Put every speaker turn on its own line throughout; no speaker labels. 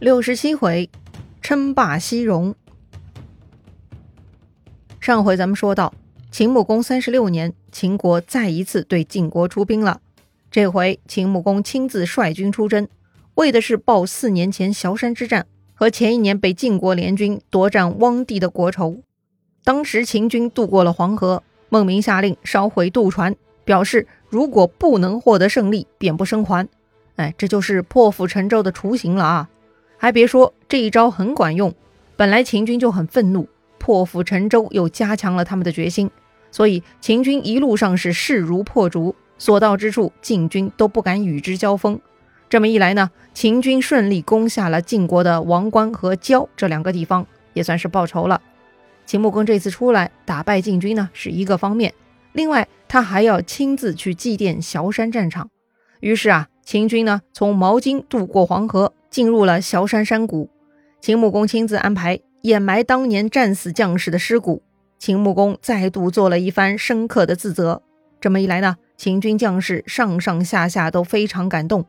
六十七回，称霸西戎。上回咱们说到，秦穆公三十六年，秦国再一次对晋国出兵了。这回秦穆公亲自率军出征，为的是报四年前崤山之战和前一年被晋国联军夺占汪地的国仇。当时秦军渡过了黄河，孟明下令烧毁渡船，表示如果不能获得胜利，便不生还。哎，这就是破釜沉舟的雏形了啊！还别说，这一招很管用。本来秦军就很愤怒，破釜沉舟又加强了他们的决心，所以秦军一路上是势如破竹，所到之处晋军都不敢与之交锋。这么一来呢，秦军顺利攻下了晋国的王关和交这两个地方，也算是报仇了。秦穆公这次出来打败晋军呢，是一个方面，另外他还要亲自去祭奠崤山战场。于是啊。秦军呢，从毛巾渡过黄河，进入了崤山山谷。秦穆公亲自安排掩埋当年战死将士的尸骨。秦穆公再度做了一番深刻的自责。这么一来呢，秦军将士上上下下都非常感动。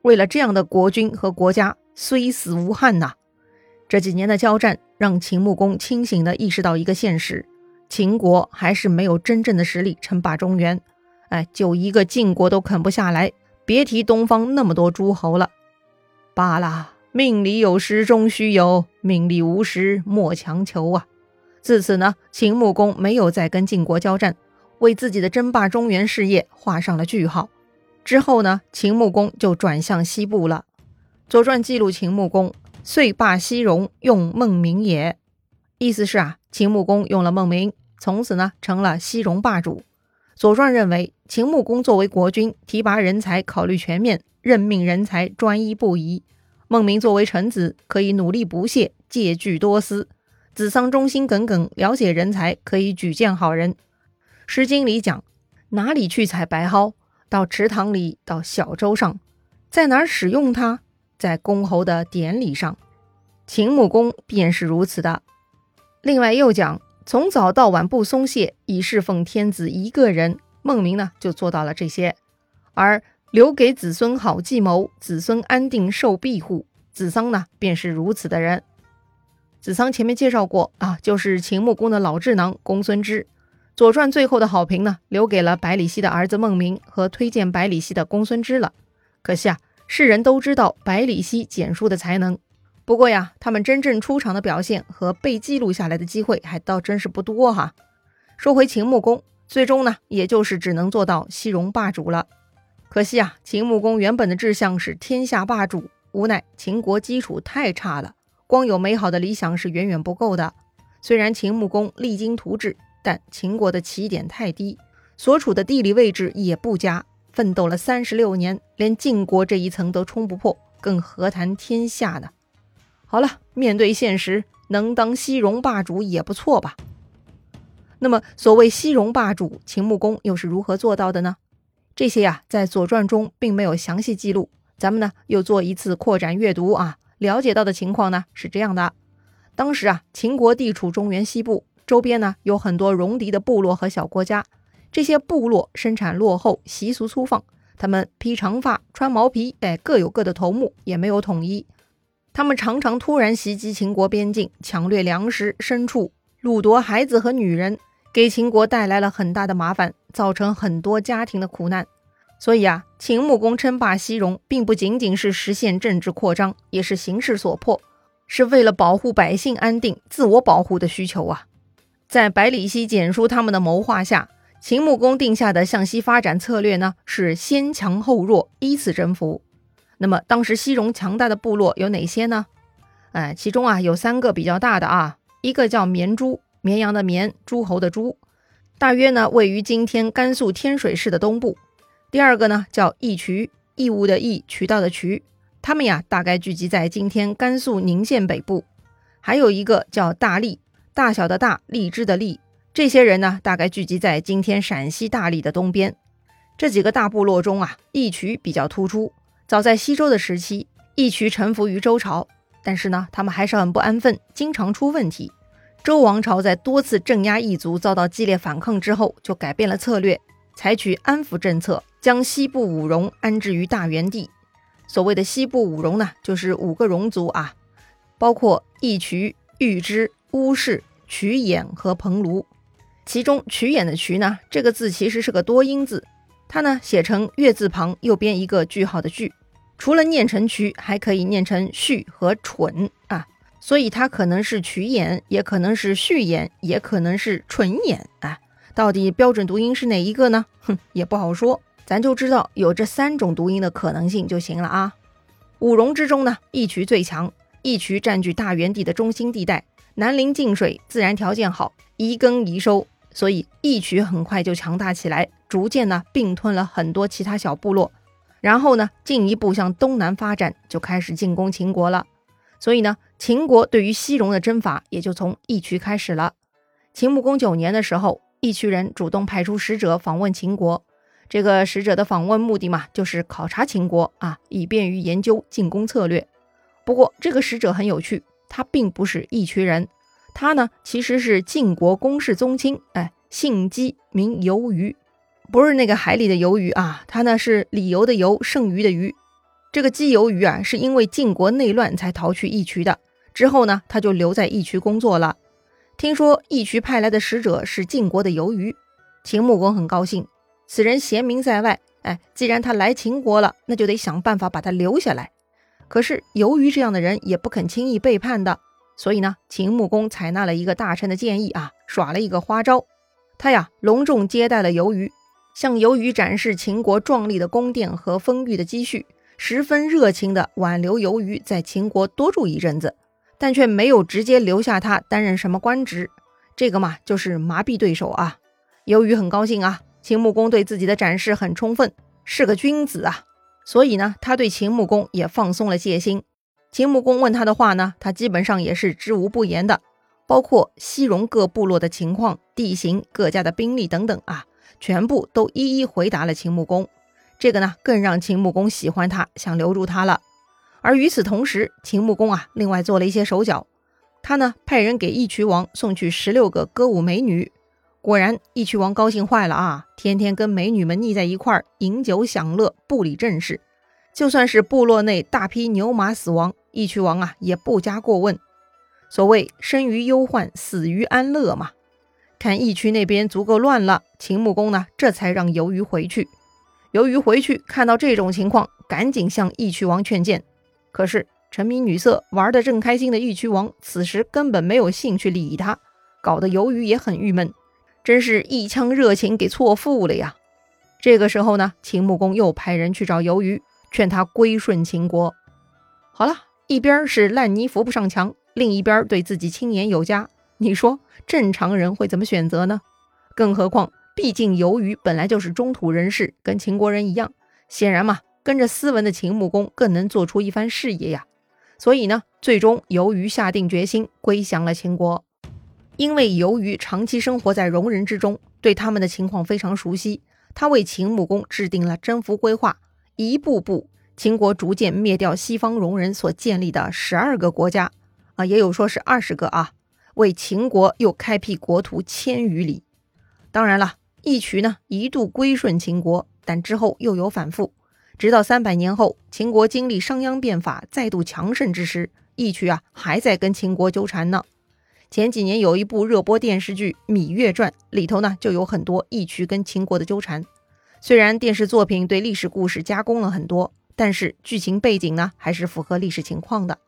为了这样的国君和国家，虽死无憾呐。这几年的交战，让秦穆公清醒地意识到一个现实：秦国还是没有真正的实力称霸中原。哎，就一个晋国都啃不下来。别提东方那么多诸侯了，罢了，命里有时终须有，命里无时莫强求啊！自此呢，秦穆公没有再跟晋国交战，为自己的争霸中原事业画上了句号。之后呢，秦穆公就转向西部了。《左传》记录秦穆公遂霸西戎，用孟明也，意思是啊，秦穆公用了孟明，从此呢，成了西戎霸主。《左传》认为，秦穆公作为国君，提拔人才考虑全面，任命人才专一不疑。孟明作为臣子，可以努力不懈，借据多思。子桑忠心耿耿，了解人才，可以举荐好人。《诗经》里讲：“哪里去采白蒿？到池塘里，到小舟上。在哪儿使用它？在公侯的典礼上。”秦穆公便是如此的。另外又讲。从早到晚不松懈，以侍奉天子一个人。孟明呢，就做到了这些，而留给子孙好计谋，子孙安定受庇护。子桑呢，便是如此的人。子桑前面介绍过啊，就是秦穆公的老智囊公孙支。《左传》最后的好评呢，留给了百里奚的儿子孟明和推荐百里奚的公孙支了。可惜啊，世人都知道百里奚简书的才能。不过呀，他们真正出场的表现和被记录下来的机会还倒真是不多哈。说回秦穆公，最终呢，也就是只能做到西戎霸主了。可惜啊，秦穆公原本的志向是天下霸主，无奈秦国基础太差了，光有美好的理想是远远不够的。虽然秦穆公励精图治，但秦国的起点太低，所处的地理位置也不佳，奋斗了三十六年，连晋国这一层都冲不破，更何谈天下呢？好了，面对现实，能当西戎霸主也不错吧？那么，所谓西戎霸主，秦穆公又是如何做到的呢？这些呀，在《左传》中并没有详细记录。咱们呢，又做一次扩展阅读啊，了解到的情况呢是这样的：当时啊，秦国地处中原西部，周边呢有很多戎狄的部落和小国家。这些部落生产落后，习俗粗放，他们披长发，穿毛皮，哎，各有各的头目，也没有统一。他们常常突然袭击秦国边境，抢掠粮食、牲畜，掳夺孩子和女人，给秦国带来了很大的麻烦，造成很多家庭的苦难。所以啊，秦穆公称霸西戎，并不仅仅是实现政治扩张，也是形势所迫，是为了保护百姓安定、自我保护的需求啊。在百里奚、简书他们的谋划下，秦穆公定下的向西发展策略呢，是先强后弱，依次征服。那么当时西戎强大的部落有哪些呢？哎，其中啊有三个比较大的啊，一个叫绵诸，绵羊的绵，诸侯的诸，大约呢位于今天甘肃天水市的东部。第二个呢叫义渠，义务的义，渠道的渠，他们呀大概聚集在今天甘肃宁县北部。还有一个叫大荔，大小的大，荔枝的荔，这些人呢大概聚集在今天陕西大荔的东边。这几个大部落中啊，义渠比较突出。早在西周的时期，义渠臣服于周朝，但是呢，他们还是很不安分，经常出问题。周王朝在多次镇压异族、遭到激烈反抗之后，就改变了策略，采取安抚政策，将西部五戎安置于大元地。所谓的西部五戎呢，就是五个戎族啊，包括义渠、玉之、乌氏、渠衍和彭卢。其中渠衍的渠呢，这个字其实是个多音字，它呢写成月字旁右边一个句号的句，除了念成瞿，还可以念成胥和蠢啊，所以它可能是瞿衍，也可能是胥衍，也可能是蠢衍啊。到底标准读音是哪一个呢？哼，也不好说，咱就知道有这三种读音的可能性就行了啊。五戎之中呢，义渠最强，义渠占据大原地的中心地带，南临晋水，自然条件好，宜耕宜收。所以义渠很快就强大起来，逐渐呢并吞了很多其他小部落，然后呢进一步向东南发展，就开始进攻秦国了。所以呢秦国对于西戎的征伐也就从义渠开始了。秦穆公九年的时候，义渠人主动派出使者访问秦国，这个使者的访问目的嘛，就是考察秦国啊，以便于研究进攻策略。不过这个使者很有趣，他并不是义渠人。他呢，其实是晋国公室宗亲，哎，姓姬，名游鱼，不是那个海里的鱿鱼啊，他呢是理由的由，剩余的余。这个姬鱿鱼啊，是因为晋国内乱才逃去义渠的，之后呢，他就留在义渠工作了。听说义渠派来的使者是晋国的鱿鱼，秦穆公很高兴，此人贤明在外，哎，既然他来秦国了，那就得想办法把他留下来。可是鱿鱼这样的人也不肯轻易背叛的。所以呢，秦穆公采纳了一个大臣的建议啊，耍了一个花招。他呀，隆重接待了鱿鱼，向游鱼展示秦国壮丽的宫殿和丰裕的积蓄，十分热情地挽留游鱼在秦国多住一阵子，但却没有直接留下他担任什么官职。这个嘛，就是麻痹对手啊。游鱼很高兴啊，秦穆公对自己的展示很充分，是个君子啊。所以呢，他对秦穆公也放松了戒心。秦穆公问他的话呢，他基本上也是知无不言的，包括西戎各部落的情况、地形、各家的兵力等等啊，全部都一一回答了秦穆公。这个呢，更让秦穆公喜欢他，想留住他了。而与此同时，秦穆公啊，另外做了一些手脚，他呢派人给义渠王送去十六个歌舞美女。果然，义渠王高兴坏了啊，天天跟美女们腻在一块儿，饮酒享乐，不理政事。就算是部落内大批牛马死亡。义渠王啊，也不加过问。所谓生于忧患，死于安乐嘛。看义渠那边足够乱了，秦穆公呢，这才让游鱼回去。游鱼回去看到这种情况，赶紧向义渠王劝谏。可是沉迷女色、玩得正开心的义渠王，此时根本没有兴趣理他，搞得游鱼也很郁闷，真是一腔热情给错付了呀。这个时候呢，秦穆公又派人去找游鱼，劝他归顺秦国。好了。一边是烂泥扶不上墙，另一边对自己青眼有加，你说正常人会怎么选择呢？更何况，毕竟由于本来就是中土人士，跟秦国人一样，显然嘛，跟着斯文的秦穆公更能做出一番事业呀。所以呢，最终由于下定决心归降了秦国，因为由于长期生活在戎人之中，对他们的情况非常熟悉，他为秦穆公制定了征服规划，一步步。秦国逐渐灭掉西方戎人所建立的十二个国家，啊，也有说是二十个啊，为秦国又开辟国土千余里。当然了，义渠呢一度归顺秦国，但之后又有反复，直到三百年后，秦国经历商鞅变法，再度强盛之时，义渠啊还在跟秦国纠缠呢。前几年有一部热播电视剧《芈月传》，里头呢就有很多义渠跟秦国的纠缠。虽然电视作品对历史故事加工了很多。但是剧情背景呢，还是符合历史情况的。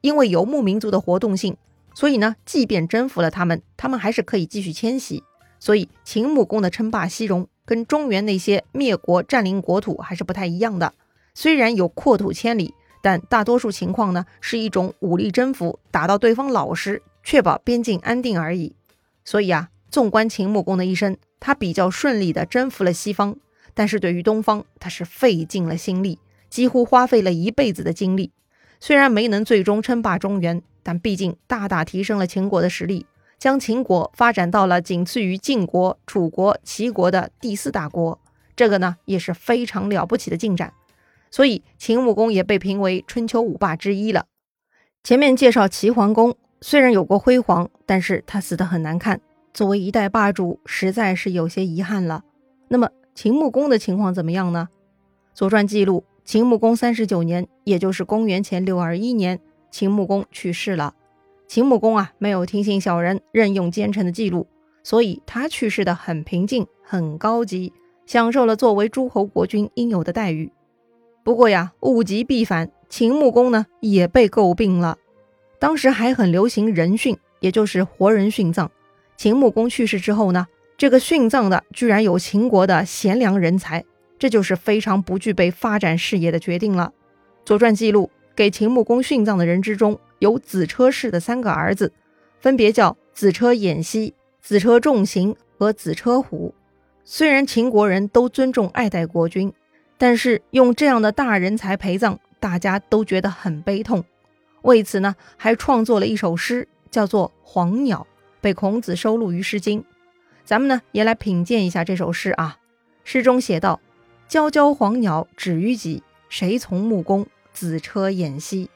因为游牧民族的活动性，所以呢，即便征服了他们，他们还是可以继续迁徙。所以秦穆公的称霸西戎，跟中原那些灭国占领国土还是不太一样的。虽然有扩土千里，但大多数情况呢，是一种武力征服，打到对方老实，确保边境安定而已。所以啊，纵观秦穆公的一生，他比较顺利地征服了西方，但是对于东方，他是费尽了心力。几乎花费了一辈子的精力，虽然没能最终称霸中原，但毕竟大大提升了秦国的实力，将秦国发展到了仅次于晋国、楚国、齐国的第四大国。这个呢也是非常了不起的进展，所以秦穆公也被评为春秋五霸之一了。前面介绍齐桓公，虽然有过辉煌，但是他死得很难看，作为一代霸主，实在是有些遗憾了。那么秦穆公的情况怎么样呢？《左传》记录。秦穆公三十九年，也就是公元前六二一年，秦穆公去世了。秦穆公啊，没有听信小人、任用奸臣的记录，所以他去世的很平静、很高级，享受了作为诸侯国君应有的待遇。不过呀，物极必反，秦穆公呢也被诟病了。当时还很流行人殉，也就是活人殉葬。秦穆公去世之后呢，这个殉葬的居然有秦国的贤良人才。这就是非常不具备发展事业的决定了。《左传》记录，给秦穆公殉葬的人之中，有子车氏的三个儿子，分别叫子车偃息、子车仲行和子车虎。虽然秦国人都尊重爱戴国君，但是用这样的大人才陪葬，大家都觉得很悲痛。为此呢，还创作了一首诗，叫做《黄鸟》，被孔子收录于《诗经》。咱们呢，也来品鉴一下这首诗啊。诗中写道。皎皎黄鸟止于己，谁从穆公子车偃息？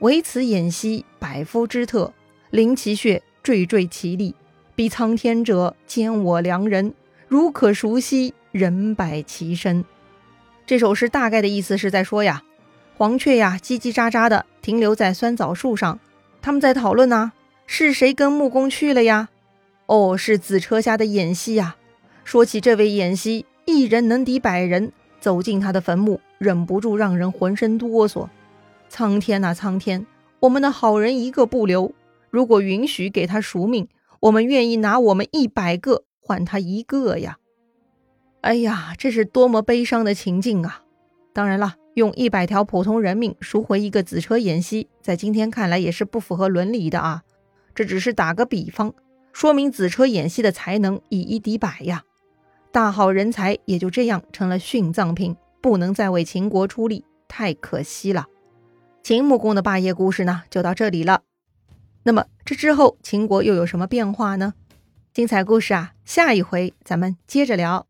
唯此偃息，百夫之特。临其穴，惴惴其力。彼苍天者，兼我良人。如可熟悉，人百其身。这首诗大概的意思是在说呀，黄雀呀叽叽喳喳的停留在酸枣树上，他们在讨论呢，是谁跟穆公去了呀？哦，是子车家的偃息呀。说起这位偃息。一人能敌百人，走进他的坟墓，忍不住让人浑身哆嗦。苍天呐，苍天！我们的好人一个不留。如果允许给他赎命，我们愿意拿我们一百个换他一个呀！哎呀，这是多么悲伤的情境啊！当然了，用一百条普通人命赎回一个子车偃息，在今天看来也是不符合伦理的啊。这只是打个比方，说明子车偃息的才能以一敌百呀。大好人才也就这样成了殉葬品，不能再为秦国出力，太可惜了。秦穆公的霸业故事呢，就到这里了。那么这之后，秦国又有什么变化呢？精彩故事啊，下一回咱们接着聊。